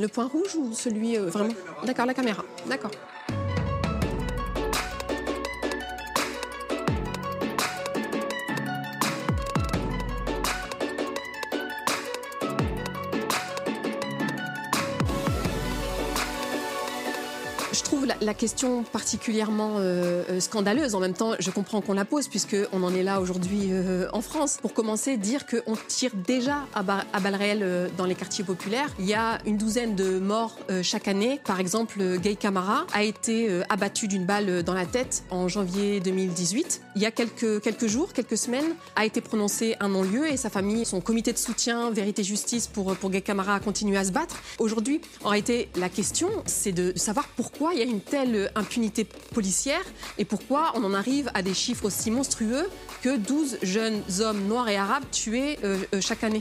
Le point rouge ou celui euh, vraiment? D'accord, la caméra. D'accord. Je trouve la, question particulièrement euh, euh, scandaleuse. En même temps, je comprends qu'on la pose puisqu'on en est là aujourd'hui euh, en France. Pour commencer, dire qu'on tire déjà à, ba- à balles réelles dans les quartiers populaires. Il y a une douzaine de morts chaque année. Par exemple, Gay Camara a été abattu d'une balle dans la tête en janvier 2018. Il y a quelques, jours, quelques semaines, a été prononcé un non-lieu et sa famille, son comité de soutien Vérité Justice pour, pour Gay Camara a continué à se battre. Aujourd'hui, en réalité, la question, c'est de savoir pourquoi il y a une telle impunité policière et pourquoi on en arrive à des chiffres aussi monstrueux que 12 jeunes hommes noirs et arabes tués euh, euh, chaque année.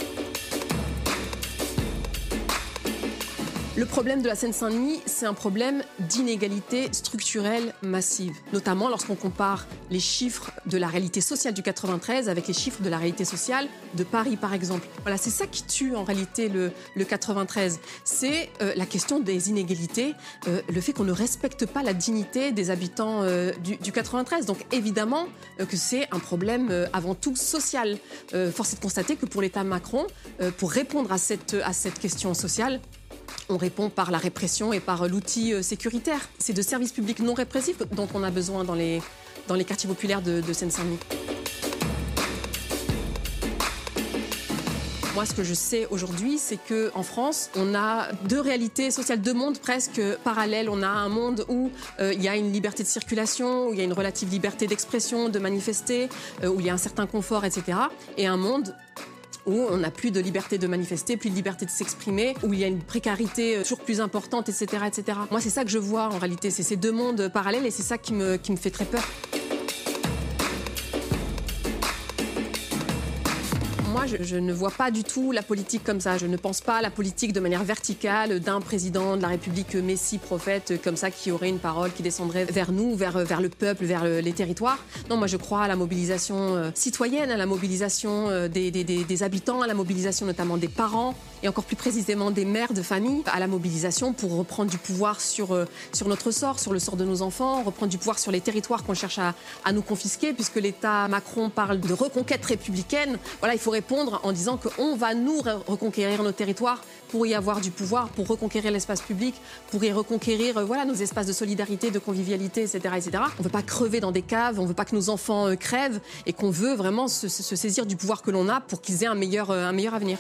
Le problème de la Seine-Saint-Denis, c'est un problème d'inégalité structurelle massive, notamment lorsqu'on compare les chiffres de la réalité sociale du 93 avec les chiffres de la réalité sociale de Paris, par exemple. Voilà, c'est ça qui tue en réalité le, le 93. C'est euh, la question des inégalités, euh, le fait qu'on ne respecte pas la dignité des habitants euh, du, du 93. Donc évidemment que c'est un problème avant tout social. Force est de constater que pour l'État Macron, pour répondre à cette question sociale, on répond par la répression et par l'outil euh, sécuritaire. C'est de services publics non répressifs dont on a besoin dans les, dans les quartiers populaires de, de Seine-Saint-Denis. Moi, ce que je sais aujourd'hui, c'est que en France, on a deux réalités sociales, deux mondes presque parallèles. On a un monde où euh, il y a une liberté de circulation, où il y a une relative liberté d'expression, de manifester, euh, où il y a un certain confort, etc. Et un monde où on n'a plus de liberté de manifester, plus de liberté de s'exprimer, où il y a une précarité euh, toujours plus importante, etc., etc. Moi, c'est ça que je vois en réalité. C'est ces deux mondes parallèles et c'est ça qui me, qui me fait très peur. Moi, je, ne vois pas du tout la politique comme ça. Je ne pense pas à la politique de manière verticale d'un président de la République messie, prophète, comme ça, qui aurait une parole qui descendrait vers nous, vers, vers le peuple, vers le- les territoires. Non, moi, je crois à la mobilisation euh, citoyenne, à la mobilisation euh, des, des- habitants, à la mobilisation notamment des parents et encore plus précisément des mères de famille, à la mobilisation pour reprendre du pouvoir sur, euh, sur notre sort, sur le sort de nos enfants, reprendre du pouvoir sur les territoires qu'on cherche à, à nous confisquer, puisque l'État Macron parle de reconquête républicaine. Voilà, il faut répondre en disant qu'on va nous re- reconquérir nos territoires pour y avoir du pouvoir, pour reconquérir l'espace public, pour y reconquérir euh, voilà, nos espaces de solidarité, de convivialité, etc. etc. On ne veut pas crever dans des caves, on ne veut pas que nos enfants euh, crèvent et qu'on veut vraiment se, se- se saisir du pouvoir que l'on a pour qu'ils aient un meilleur, euh, un meilleur avenir.